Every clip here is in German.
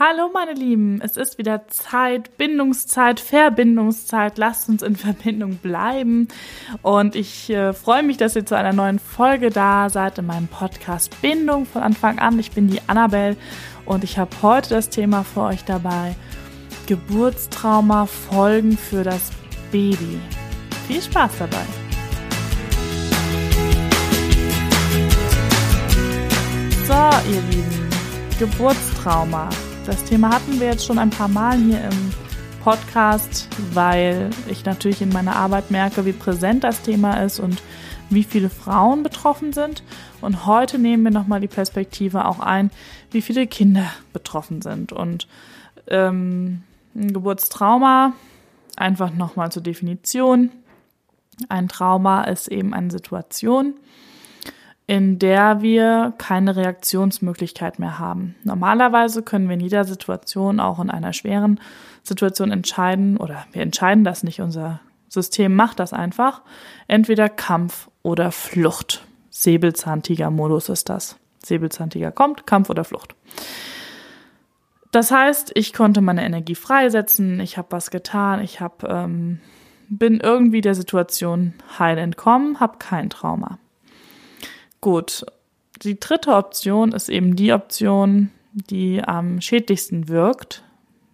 Hallo meine Lieben, es ist wieder Zeit, Bindungszeit, Verbindungszeit. Lasst uns in Verbindung bleiben. Und ich äh, freue mich, dass ihr zu einer neuen Folge da seid in meinem Podcast Bindung von Anfang an. Ich bin die Annabelle und ich habe heute das Thema für euch dabei. Geburtstrauma Folgen für das Baby. Viel Spaß dabei. So, ihr Lieben, Geburtstrauma. Das Thema hatten wir jetzt schon ein paar Mal hier im Podcast, weil ich natürlich in meiner Arbeit merke, wie präsent das Thema ist und wie viele Frauen betroffen sind. Und heute nehmen wir nochmal die Perspektive auch ein, wie viele Kinder betroffen sind. Und ähm, ein Geburtstrauma, einfach nochmal zur Definition. Ein Trauma ist eben eine Situation, in der wir keine Reaktionsmöglichkeit mehr haben. Normalerweise können wir in jeder Situation, auch in einer schweren Situation entscheiden, oder wir entscheiden das nicht, unser System macht das einfach, entweder Kampf oder Flucht. Säbelzahntiger-Modus ist das. Säbelzahntiger kommt, Kampf oder Flucht. Das heißt, ich konnte meine Energie freisetzen, ich habe was getan, ich hab, ähm, bin irgendwie der Situation heil entkommen, habe kein Trauma. Gut, die dritte Option ist eben die Option, die am schädlichsten wirkt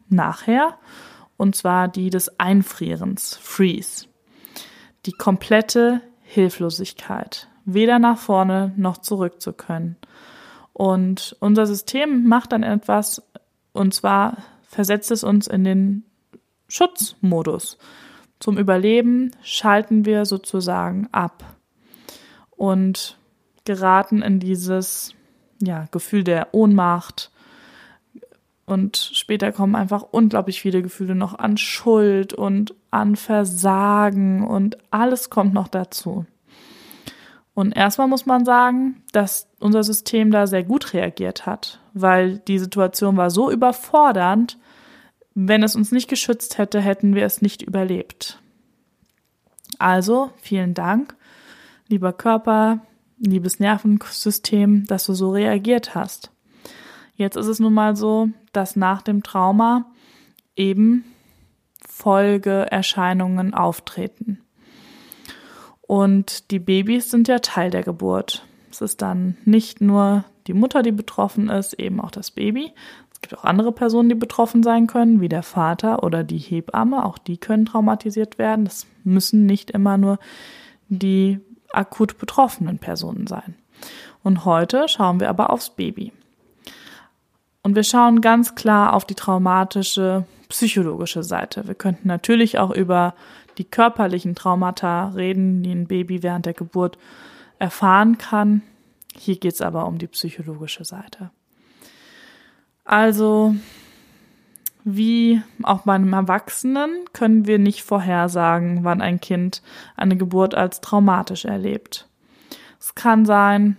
nachher, und zwar die des Einfrierens, Freeze. Die komplette Hilflosigkeit, weder nach vorne noch zurück zu können. Und unser System macht dann etwas, und zwar versetzt es uns in den Schutzmodus. Zum Überleben schalten wir sozusagen ab. Und geraten in dieses ja, Gefühl der Ohnmacht. Und später kommen einfach unglaublich viele Gefühle noch an Schuld und an Versagen und alles kommt noch dazu. Und erstmal muss man sagen, dass unser System da sehr gut reagiert hat, weil die Situation war so überfordernd, wenn es uns nicht geschützt hätte, hätten wir es nicht überlebt. Also, vielen Dank, lieber Körper, liebes Nervensystem, dass du so reagiert hast. Jetzt ist es nun mal so, dass nach dem Trauma eben Folgeerscheinungen auftreten. Und die Babys sind ja Teil der Geburt. Es ist dann nicht nur die Mutter, die betroffen ist, eben auch das Baby. Es gibt auch andere Personen, die betroffen sein können, wie der Vater oder die Hebamme. Auch die können traumatisiert werden. Das müssen nicht immer nur die akut betroffenen Personen sein. Und heute schauen wir aber aufs Baby. Und wir schauen ganz klar auf die traumatische psychologische Seite. Wir könnten natürlich auch über die körperlichen Traumata reden, die ein Baby während der Geburt erfahren kann. Hier geht es aber um die psychologische Seite. Also wie auch bei einem Erwachsenen können wir nicht vorhersagen, wann ein Kind eine Geburt als traumatisch erlebt. Es kann sein,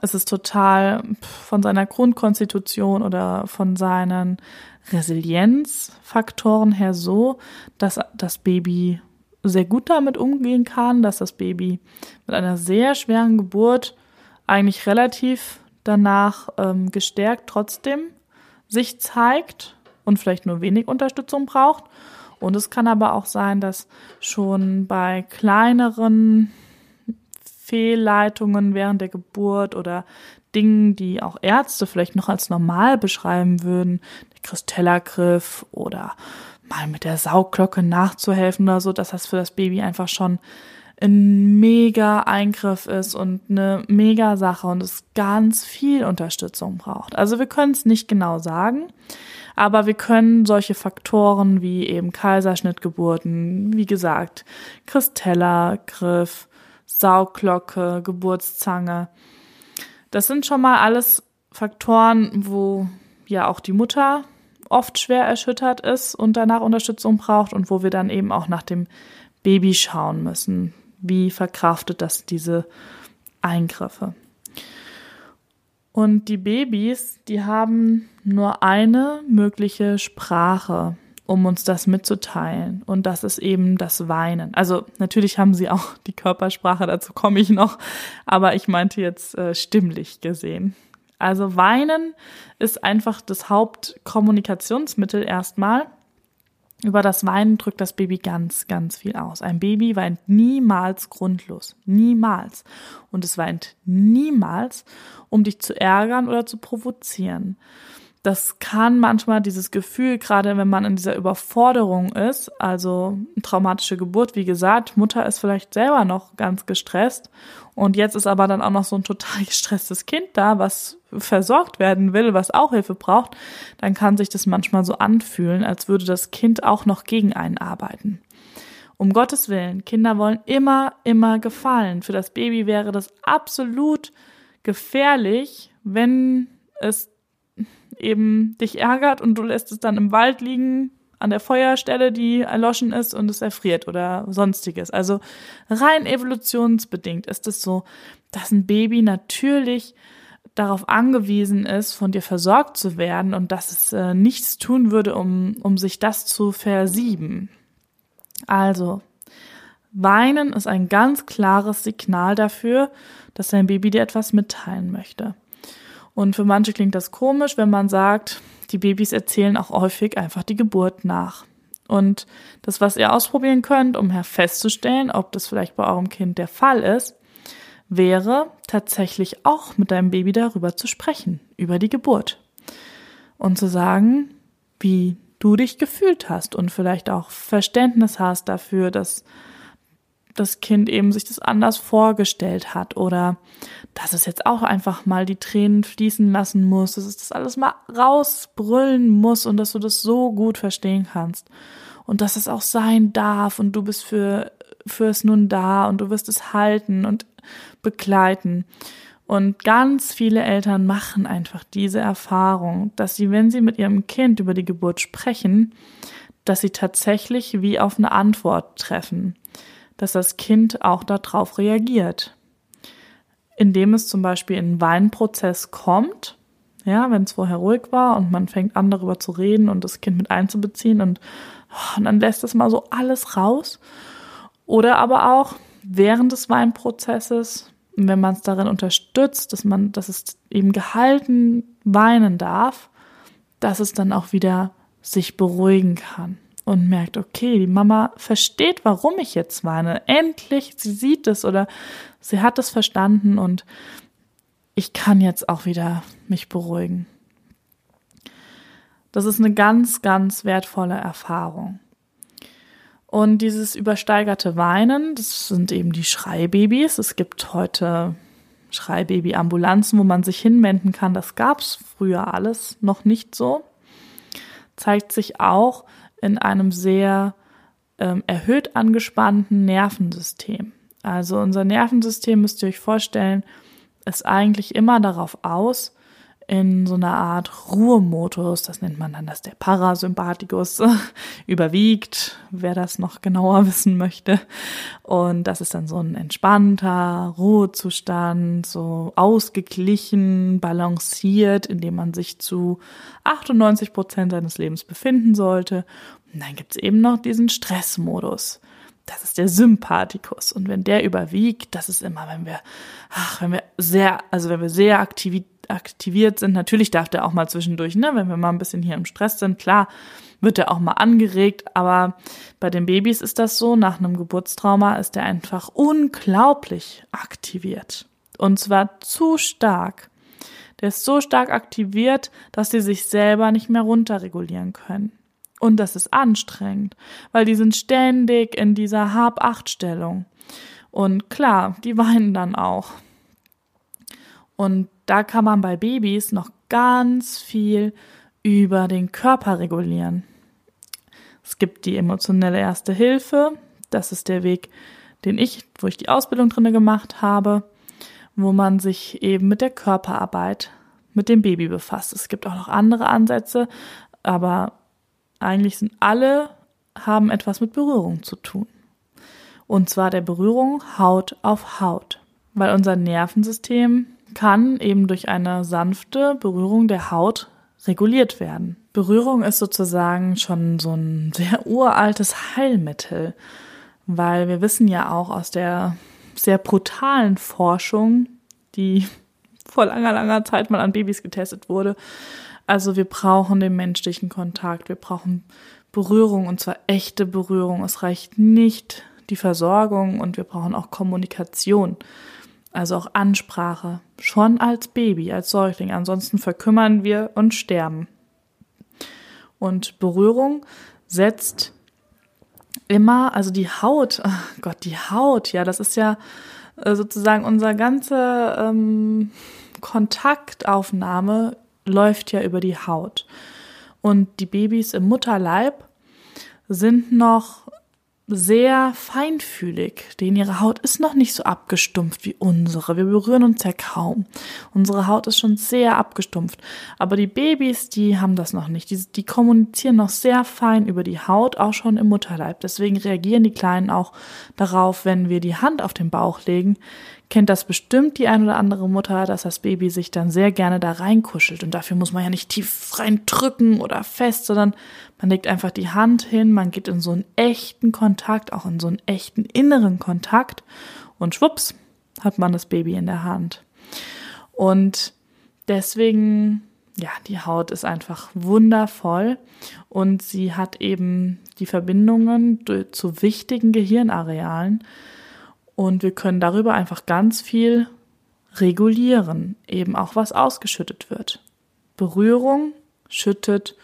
es ist total von seiner Grundkonstitution oder von seinen Resilienzfaktoren her so, dass das Baby sehr gut damit umgehen kann, dass das Baby mit einer sehr schweren Geburt eigentlich relativ danach ähm, gestärkt trotzdem sich zeigt und vielleicht nur wenig Unterstützung braucht. Und es kann aber auch sein, dass schon bei kleineren Fehlleitungen während der Geburt oder Dingen, die auch Ärzte vielleicht noch als normal beschreiben würden, der Kristellergriff oder mal mit der Saugglocke nachzuhelfen oder so, dass das für das Baby einfach schon ein mega Eingriff ist und eine mega Sache und es ganz viel Unterstützung braucht. Also wir können es nicht genau sagen, aber wir können solche Faktoren wie eben Kaiserschnittgeburten, wie gesagt, Kristellergriff, Saugglocke, Geburtszange, das sind schon mal alles Faktoren, wo ja auch die Mutter oft schwer erschüttert ist und danach Unterstützung braucht und wo wir dann eben auch nach dem Baby schauen müssen wie verkraftet das diese Eingriffe. Und die Babys, die haben nur eine mögliche Sprache, um uns das mitzuteilen. Und das ist eben das Weinen. Also natürlich haben sie auch die Körpersprache, dazu komme ich noch. Aber ich meinte jetzt äh, stimmlich gesehen. Also weinen ist einfach das Hauptkommunikationsmittel erstmal. Über das Weinen drückt das Baby ganz, ganz viel aus. Ein Baby weint niemals grundlos. Niemals. Und es weint niemals, um dich zu ärgern oder zu provozieren das kann manchmal dieses Gefühl, gerade wenn man in dieser Überforderung ist, also traumatische Geburt, wie gesagt, Mutter ist vielleicht selber noch ganz gestresst und jetzt ist aber dann auch noch so ein total gestresstes Kind da, was versorgt werden will, was auch Hilfe braucht, dann kann sich das manchmal so anfühlen, als würde das Kind auch noch gegen einen arbeiten. Um Gottes Willen, Kinder wollen immer, immer gefallen. Für das Baby wäre das absolut gefährlich, wenn es eben dich ärgert und du lässt es dann im Wald liegen an der Feuerstelle, die erloschen ist und es erfriert oder sonstiges. Also rein evolutionsbedingt ist es so, dass ein Baby natürlich darauf angewiesen ist, von dir versorgt zu werden und dass es äh, nichts tun würde, um, um sich das zu versieben. Also, weinen ist ein ganz klares Signal dafür, dass dein Baby dir etwas mitteilen möchte. Und für manche klingt das komisch, wenn man sagt, die Babys erzählen auch häufig einfach die Geburt nach. Und das, was ihr ausprobieren könnt, um festzustellen, ob das vielleicht bei eurem Kind der Fall ist, wäre tatsächlich auch mit deinem Baby darüber zu sprechen, über die Geburt. Und zu sagen, wie du dich gefühlt hast und vielleicht auch Verständnis hast dafür, dass das Kind eben sich das anders vorgestellt hat oder dass es jetzt auch einfach mal die Tränen fließen lassen muss, dass es das alles mal rausbrüllen muss und dass du das so gut verstehen kannst und dass es auch sein darf und du bist für es nun da und du wirst es halten und begleiten. Und ganz viele Eltern machen einfach diese Erfahrung, dass sie, wenn sie mit ihrem Kind über die Geburt sprechen, dass sie tatsächlich wie auf eine Antwort treffen dass das Kind auch darauf reagiert. Indem es zum Beispiel in einen Weinprozess kommt, ja, wenn es vorher ruhig war und man fängt an darüber zu reden und das Kind mit einzubeziehen und, oh, und dann lässt es mal so alles raus. Oder aber auch während des Weinprozesses, wenn man es darin unterstützt, dass man, dass es eben gehalten weinen darf, dass es dann auch wieder sich beruhigen kann und merkt, okay, die Mama versteht, warum ich jetzt weine. Endlich, sie sieht es oder sie hat es verstanden und ich kann jetzt auch wieder mich beruhigen. Das ist eine ganz, ganz wertvolle Erfahrung. Und dieses übersteigerte Weinen, das sind eben die Schreibabys. Es gibt heute Schreibaby-Ambulanzen, wo man sich hinwenden kann. Das gab es früher alles noch nicht so. Zeigt sich auch, in einem sehr ähm, erhöht angespannten Nervensystem. Also unser Nervensystem, müsst ihr euch vorstellen, ist eigentlich immer darauf aus, in so einer Art Ruhemodus, das nennt man dann, dass der Parasympathikus überwiegt, wer das noch genauer wissen möchte. Und das ist dann so ein entspannter Ruhezustand, so ausgeglichen, balanciert, in dem man sich zu 98 Prozent seines Lebens befinden sollte. Und dann gibt's eben noch diesen Stressmodus das ist der Sympathikus. Und wenn der überwiegt, das ist immer, wenn wir, ach, wenn wir sehr, also wenn wir sehr aktiv, aktiviert sind, natürlich darf der auch mal zwischendurch, ne, wenn wir mal ein bisschen hier im Stress sind, klar, wird er auch mal angeregt, aber bei den Babys ist das so, nach einem Geburtstrauma ist er einfach unglaublich aktiviert. Und zwar zu stark. Der ist so stark aktiviert, dass sie sich selber nicht mehr runterregulieren können. Und das ist anstrengend, weil die sind ständig in dieser Hab-Acht-Stellung. Und klar, die weinen dann auch. Und da kann man bei Babys noch ganz viel über den Körper regulieren. Es gibt die emotionelle Erste Hilfe. Das ist der Weg, den ich, wo ich die Ausbildung drinne gemacht habe, wo man sich eben mit der Körperarbeit mit dem Baby befasst. Es gibt auch noch andere Ansätze, aber eigentlich sind alle, haben etwas mit Berührung zu tun. Und zwar der Berührung Haut auf Haut. Weil unser Nervensystem kann eben durch eine sanfte Berührung der Haut reguliert werden. Berührung ist sozusagen schon so ein sehr uraltes Heilmittel, weil wir wissen ja auch aus der sehr brutalen Forschung, die vor langer, langer Zeit mal an Babys getestet wurde. Also wir brauchen den menschlichen Kontakt, wir brauchen Berührung und zwar echte Berührung. Es reicht nicht die Versorgung und wir brauchen auch Kommunikation, also auch Ansprache, schon als Baby, als Säugling. Ansonsten verkümmern wir und sterben. Und Berührung setzt immer, also die Haut, oh Gott, die Haut, ja, das ist ja äh, sozusagen unser ganze ähm, Kontaktaufnahme läuft ja über die Haut. Und die Babys im Mutterleib sind noch sehr feinfühlig, denn ihre Haut ist noch nicht so abgestumpft wie unsere. Wir berühren uns ja kaum. Unsere Haut ist schon sehr abgestumpft. Aber die Babys, die haben das noch nicht. Die, die kommunizieren noch sehr fein über die Haut, auch schon im Mutterleib. Deswegen reagieren die Kleinen auch darauf, wenn wir die Hand auf den Bauch legen, kennt das bestimmt die ein oder andere Mutter, dass das Baby sich dann sehr gerne da reinkuschelt. Und dafür muss man ja nicht tief reindrücken oder fest, sondern man legt einfach die Hand hin, man geht in so einen echten Kontakt, auch in so einen echten inneren Kontakt und schwupps hat man das Baby in der Hand. Und deswegen, ja, die Haut ist einfach wundervoll und sie hat eben die Verbindungen zu wichtigen Gehirnarealen und wir können darüber einfach ganz viel regulieren, eben auch was ausgeschüttet wird. Berührung schüttet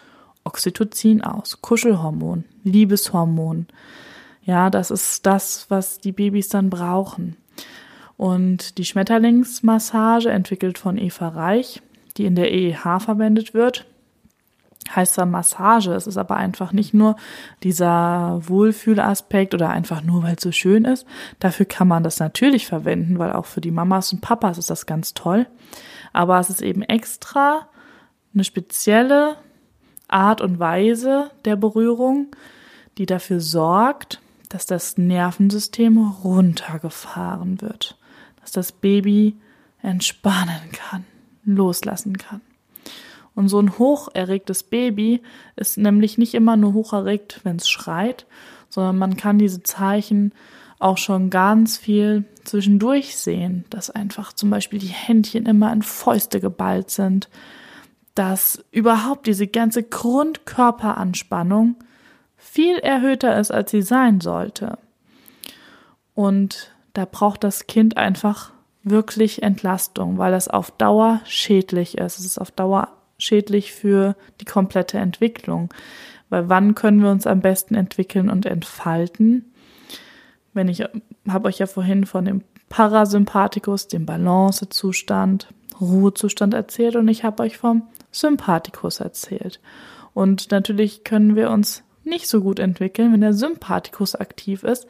Oxytocin aus, Kuschelhormon, Liebeshormon. Ja, das ist das, was die Babys dann brauchen. Und die Schmetterlingsmassage, entwickelt von Eva Reich, die in der EEH verwendet wird, heißt zwar Massage, es ist aber einfach nicht nur dieser Wohlfühlaspekt oder einfach nur, weil es so schön ist. Dafür kann man das natürlich verwenden, weil auch für die Mamas und Papas ist das ganz toll. Aber es ist eben extra eine spezielle Art und Weise der Berührung, die dafür sorgt, dass das Nervensystem runtergefahren wird, dass das Baby entspannen kann, loslassen kann. Und so ein hocherregtes Baby ist nämlich nicht immer nur hocherregt, wenn es schreit, sondern man kann diese Zeichen auch schon ganz viel zwischendurch sehen, dass einfach zum Beispiel die Händchen immer in Fäuste geballt sind, dass überhaupt diese ganze Grundkörperanspannung viel erhöhter ist, als sie sein sollte. Und da braucht das Kind einfach wirklich Entlastung, weil das auf Dauer schädlich ist. Es ist auf Dauer schädlich für die komplette Entwicklung. Weil wann können wir uns am besten entwickeln und entfalten? Wenn ich habe euch ja vorhin von dem Parasympathikus, dem Balancezustand, Ruhezustand erzählt und ich habe euch vom Sympathikus erzählt. Und natürlich können wir uns nicht so gut entwickeln, wenn der Sympathikus aktiv ist,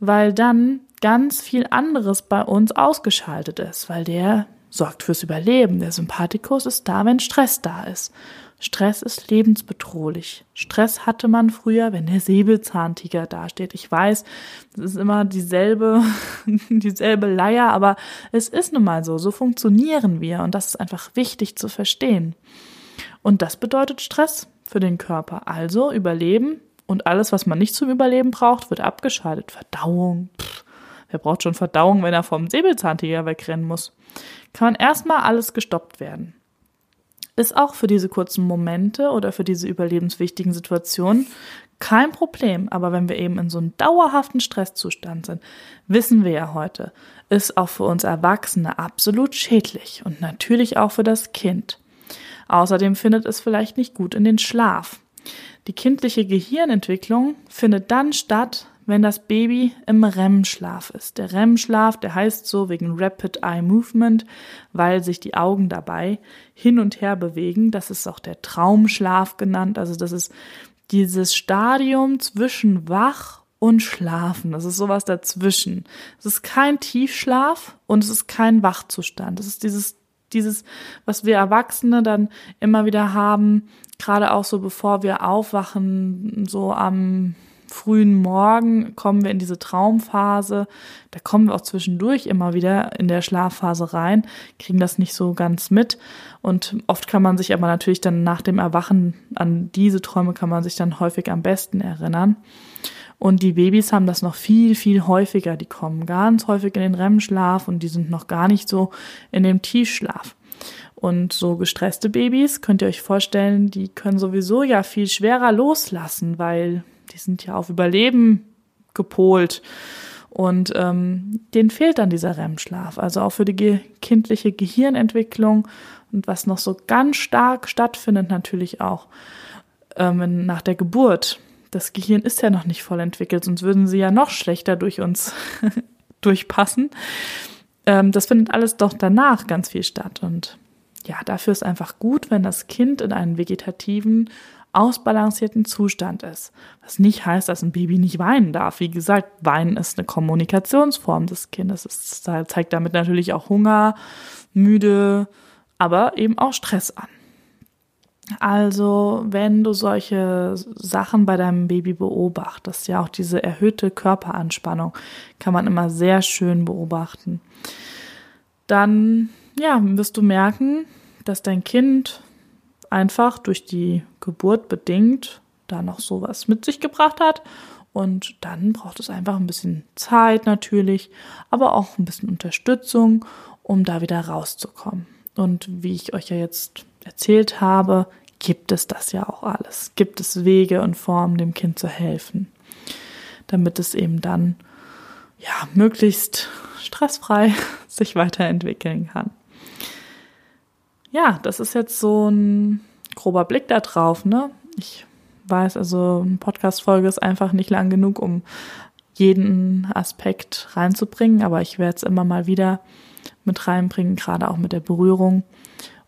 weil dann ganz viel anderes bei uns ausgeschaltet ist, weil der sorgt fürs Überleben. Der Sympathikus ist da, wenn Stress da ist. Stress ist lebensbedrohlich. Stress hatte man früher, wenn der Säbelzahntiger dasteht. Ich weiß, es ist immer dieselbe, dieselbe Leier, aber es ist nun mal so. So funktionieren wir und das ist einfach wichtig zu verstehen. Und das bedeutet Stress für den Körper. Also Überleben und alles, was man nicht zum Überleben braucht, wird abgeschaltet. Verdauung. Pff, wer braucht schon Verdauung, wenn er vom Säbelzahntiger wegrennen muss? kann erstmal alles gestoppt werden. Ist auch für diese kurzen Momente oder für diese überlebenswichtigen Situationen kein Problem. Aber wenn wir eben in so einem dauerhaften Stresszustand sind, wissen wir ja heute, ist auch für uns Erwachsene absolut schädlich und natürlich auch für das Kind. Außerdem findet es vielleicht nicht gut in den Schlaf. Die kindliche Gehirnentwicklung findet dann statt, wenn das Baby im REM-Schlaf ist. Der REM-Schlaf, der heißt so wegen Rapid Eye Movement, weil sich die Augen dabei hin und her bewegen. Das ist auch der Traumschlaf genannt. Also das ist dieses Stadium zwischen wach und schlafen. Das ist sowas dazwischen. Es ist kein Tiefschlaf und es ist kein Wachzustand. Das ist dieses dieses, was wir Erwachsene dann immer wieder haben, gerade auch so bevor wir aufwachen, so am frühen Morgen kommen wir in diese Traumphase. Da kommen wir auch zwischendurch immer wieder in der Schlafphase rein, kriegen das nicht so ganz mit. Und oft kann man sich aber natürlich dann nach dem Erwachen an diese Träume kann man sich dann häufig am besten erinnern. Und die Babys haben das noch viel, viel häufiger. Die kommen ganz häufig in den REM-Schlaf und die sind noch gar nicht so in dem Tiefschlaf. Und so gestresste Babys, könnt ihr euch vorstellen, die können sowieso ja viel schwerer loslassen, weil die sind ja auf Überleben gepolt. Und ähm, denen fehlt dann dieser REM-Schlaf. Also auch für die ge kindliche Gehirnentwicklung und was noch so ganz stark stattfindet natürlich auch ähm, nach der Geburt. Das Gehirn ist ja noch nicht voll entwickelt, sonst würden sie ja noch schlechter durch uns durchpassen. Ähm, das findet alles doch danach ganz viel statt. Und ja, dafür ist einfach gut, wenn das Kind in einem vegetativen, ausbalancierten Zustand ist. Was nicht heißt, dass ein Baby nicht weinen darf. Wie gesagt, Weinen ist eine Kommunikationsform des Kindes. Es zeigt damit natürlich auch Hunger, müde, aber eben auch Stress an. Also, wenn du solche Sachen bei deinem Baby beobachtest, ja auch diese erhöhte Körperanspannung kann man immer sehr schön beobachten, dann ja, wirst du merken, dass dein Kind einfach durch die Geburt bedingt da noch sowas mit sich gebracht hat. Und dann braucht es einfach ein bisschen Zeit natürlich, aber auch ein bisschen Unterstützung, um da wieder rauszukommen. Und wie ich euch ja jetzt erzählt habe, gibt es das ja auch alles. Gibt es Wege und Formen, dem Kind zu helfen, damit es eben dann ja möglichst stressfrei sich weiterentwickeln kann. Ja, das ist jetzt so ein grober Blick da drauf, ne? Ich weiß, also eine Podcast-Folge ist einfach nicht lang genug, um jeden Aspekt reinzubringen, aber ich werde es immer mal wieder mit reinbringen, gerade auch mit der Berührung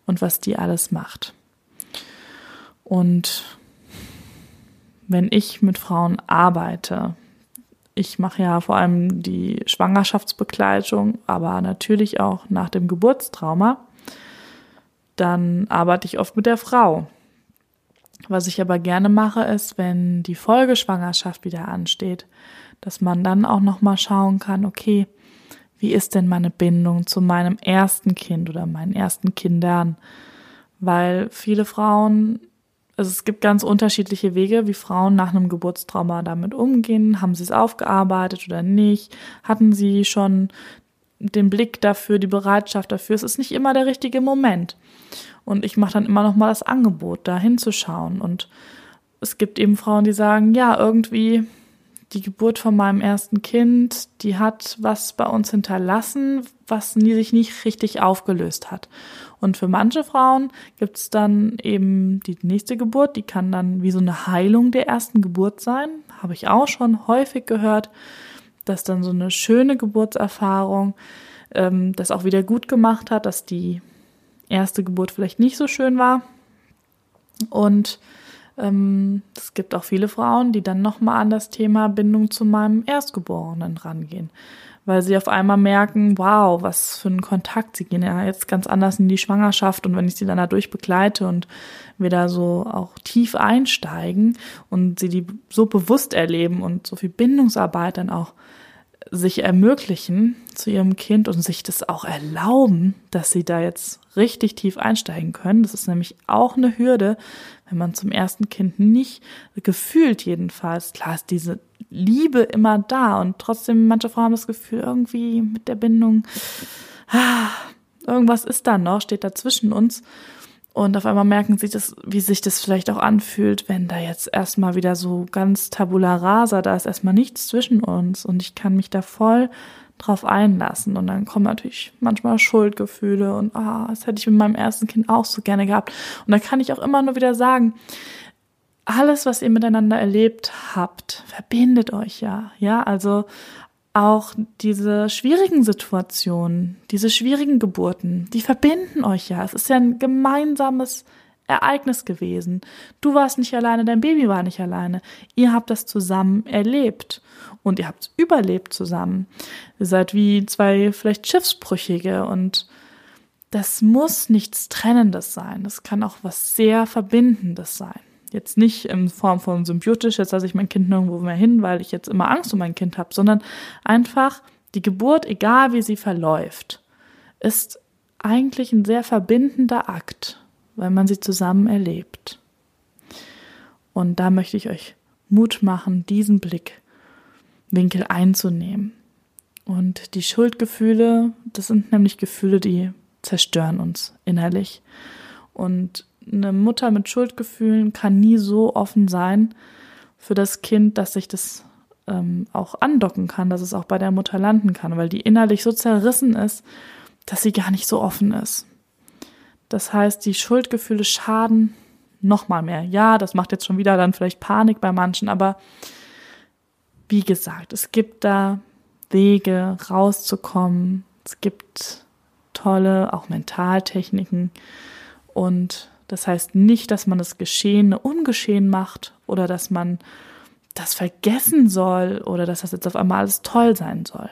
und was die alles macht. Und wenn ich mit Frauen arbeite, ich mache ja vor allem die Schwangerschaftsbegleitung, aber natürlich auch nach dem Geburtstrauma, dann arbeite ich oft mit der Frau. Was ich aber gerne mache, ist, wenn die Folgeschwangerschaft wieder ansteht, dass man dann auch noch mal schauen kann, okay, wie ist denn meine Bindung zu meinem ersten Kind oder meinen ersten Kindern? Weil viele Frauen, also es gibt ganz unterschiedliche Wege, wie Frauen nach einem Geburtstrauma damit umgehen. Haben sie es aufgearbeitet oder nicht? Hatten sie schon den Blick dafür, die Bereitschaft dafür? Es ist nicht immer der richtige Moment. Und ich mache dann immer noch mal das Angebot, da hinzuschauen. Und es gibt eben Frauen, die sagen, ja, irgendwie die Geburt von meinem ersten Kind, die hat was bei uns hinterlassen, was sich nicht richtig aufgelöst hat. Und für manche Frauen gibt es dann eben die nächste Geburt, die kann dann wie so eine Heilung der ersten Geburt sein. Habe ich auch schon häufig gehört, dass dann so eine schöne Geburtserfahrung ähm, das auch wieder gut gemacht hat, dass die erste Geburt vielleicht nicht so schön war. Und ähm, es gibt auch viele Frauen, die dann nochmal an das Thema Bindung zu meinem Erstgeborenen rangehen, weil sie auf einmal merken, wow, was für ein Kontakt. Sie gehen ja jetzt ganz anders in die Schwangerschaft und wenn ich sie dann dadurch begleite und wir da so auch tief einsteigen und sie die so bewusst erleben und so viel Bindungsarbeit dann auch sich ermöglichen zu ihrem Kind und sich das auch erlauben, dass sie da jetzt richtig tief einsteigen können. Das ist nämlich auch eine Hürde, wenn man zum ersten Kind nicht gefühlt jedenfalls, klar ist diese Liebe immer da und trotzdem manche Frauen haben das Gefühl irgendwie mit der Bindung, ah, irgendwas ist da noch, steht da zwischen uns. Und auf einmal merken sie das, wie sich das vielleicht auch anfühlt, wenn da jetzt erstmal wieder so ganz tabula rasa, da ist erstmal nichts zwischen uns und ich kann mich da voll drauf einlassen. Und dann kommen natürlich manchmal Schuldgefühle und ah, das hätte ich mit meinem ersten Kind auch so gerne gehabt. Und da kann ich auch immer nur wieder sagen, alles, was ihr miteinander erlebt habt, verbindet euch ja. Ja, also auch diese schwierigen Situationen, diese schwierigen Geburten, die verbinden euch ja. Es ist ja ein gemeinsames Ereignis gewesen. Du warst nicht alleine, dein Baby war nicht alleine. Ihr habt das zusammen erlebt und ihr habt überlebt zusammen. Ihr seid wie zwei vielleicht Schiffsbrüchige und das muss nichts Trennendes sein. Das kann auch was sehr Verbindendes sein. Jetzt nicht in Form von symbiotisch, jetzt lasse ich mein Kind nirgendwo mehr hin, weil ich jetzt immer Angst um mein Kind habe, sondern einfach die Geburt, egal wie sie verläuft, ist eigentlich ein sehr verbindender Akt, weil man sie zusammen erlebt. Und da möchte ich euch Mut machen, diesen Blickwinkel einzunehmen. Und die Schuldgefühle, das sind nämlich Gefühle, die zerstören uns innerlich. Und eine Mutter mit Schuldgefühlen kann nie so offen sein für das Kind, dass sich das ähm, auch andocken kann, dass es auch bei der Mutter landen kann, weil die innerlich so zerrissen ist, dass sie gar nicht so offen ist. Das heißt, die Schuldgefühle schaden noch mal mehr. Ja, das macht jetzt schon wieder dann vielleicht Panik bei manchen, aber wie gesagt, es gibt da Wege rauszukommen. Es gibt tolle, auch Mentaltechniken und das heißt nicht, dass man das Geschehene ungeschehen macht oder dass man das vergessen soll oder dass das jetzt auf einmal alles toll sein soll.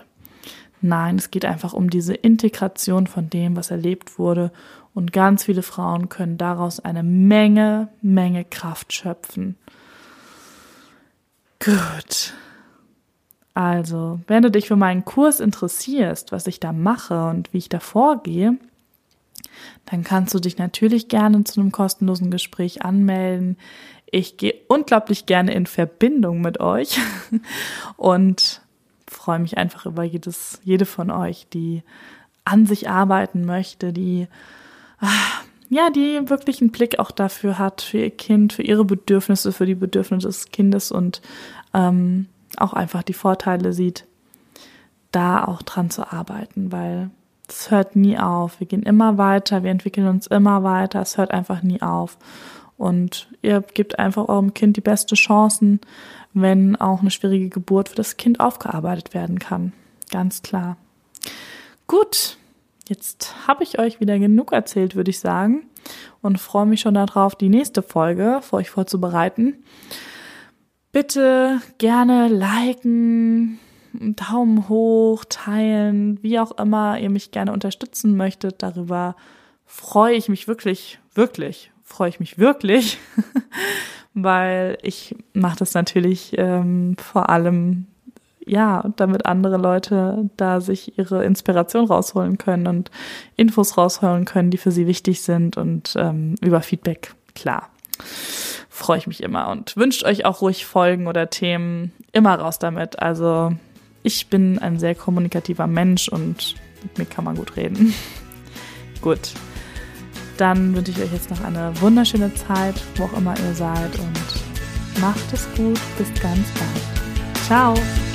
Nein, es geht einfach um diese Integration von dem, was erlebt wurde. Und ganz viele Frauen können daraus eine Menge, Menge Kraft schöpfen. Gut. Also, wenn du dich für meinen Kurs interessierst, was ich da mache und wie ich da vorgehe, dann kannst du dich natürlich gerne zu einem kostenlosen Gespräch anmelden. Ich gehe unglaublich gerne in Verbindung mit euch und freue mich einfach über jedes, jede von euch, die an sich arbeiten möchte, die ah, ja, die wirklich einen Blick auch dafür hat, für ihr Kind, für ihre Bedürfnisse, für die Bedürfnisse des Kindes und ähm, auch einfach die Vorteile sieht, da auch dran zu arbeiten, weil es hört nie auf. Wir gehen immer weiter, wir entwickeln uns immer weiter, es hört einfach nie auf. Und ihr gebt einfach eurem Kind die beste Chancen, wenn auch eine schwierige Geburt für das Kind aufgearbeitet werden kann. Ganz klar. Gut, jetzt habe ich euch wieder genug erzählt, würde ich sagen, und freue mich schon darauf, die nächste Folge für euch vorzubereiten. Bitte gerne liken, Daumen hoch, teilen, wie auch immer ihr mich gerne unterstützen möchtet. Darüber freue ich mich wirklich, wirklich, freue ich mich wirklich, weil ich mache das natürlich ähm, vor allem ja, damit andere Leute da sich ihre Inspiration rausholen können und Infos rausholen können, die für sie wichtig sind und ähm, über Feedback, klar. Freue ich mich immer und wünscht euch auch ruhig Folgen oder Themen immer raus damit. Also ich bin ein sehr kommunikativer Mensch und mit mir kann man gut reden. gut. Dann wünsche ich euch jetzt noch eine wunderschöne Zeit, wo auch immer ihr seid und macht es gut. Bis ganz bald. Ciao.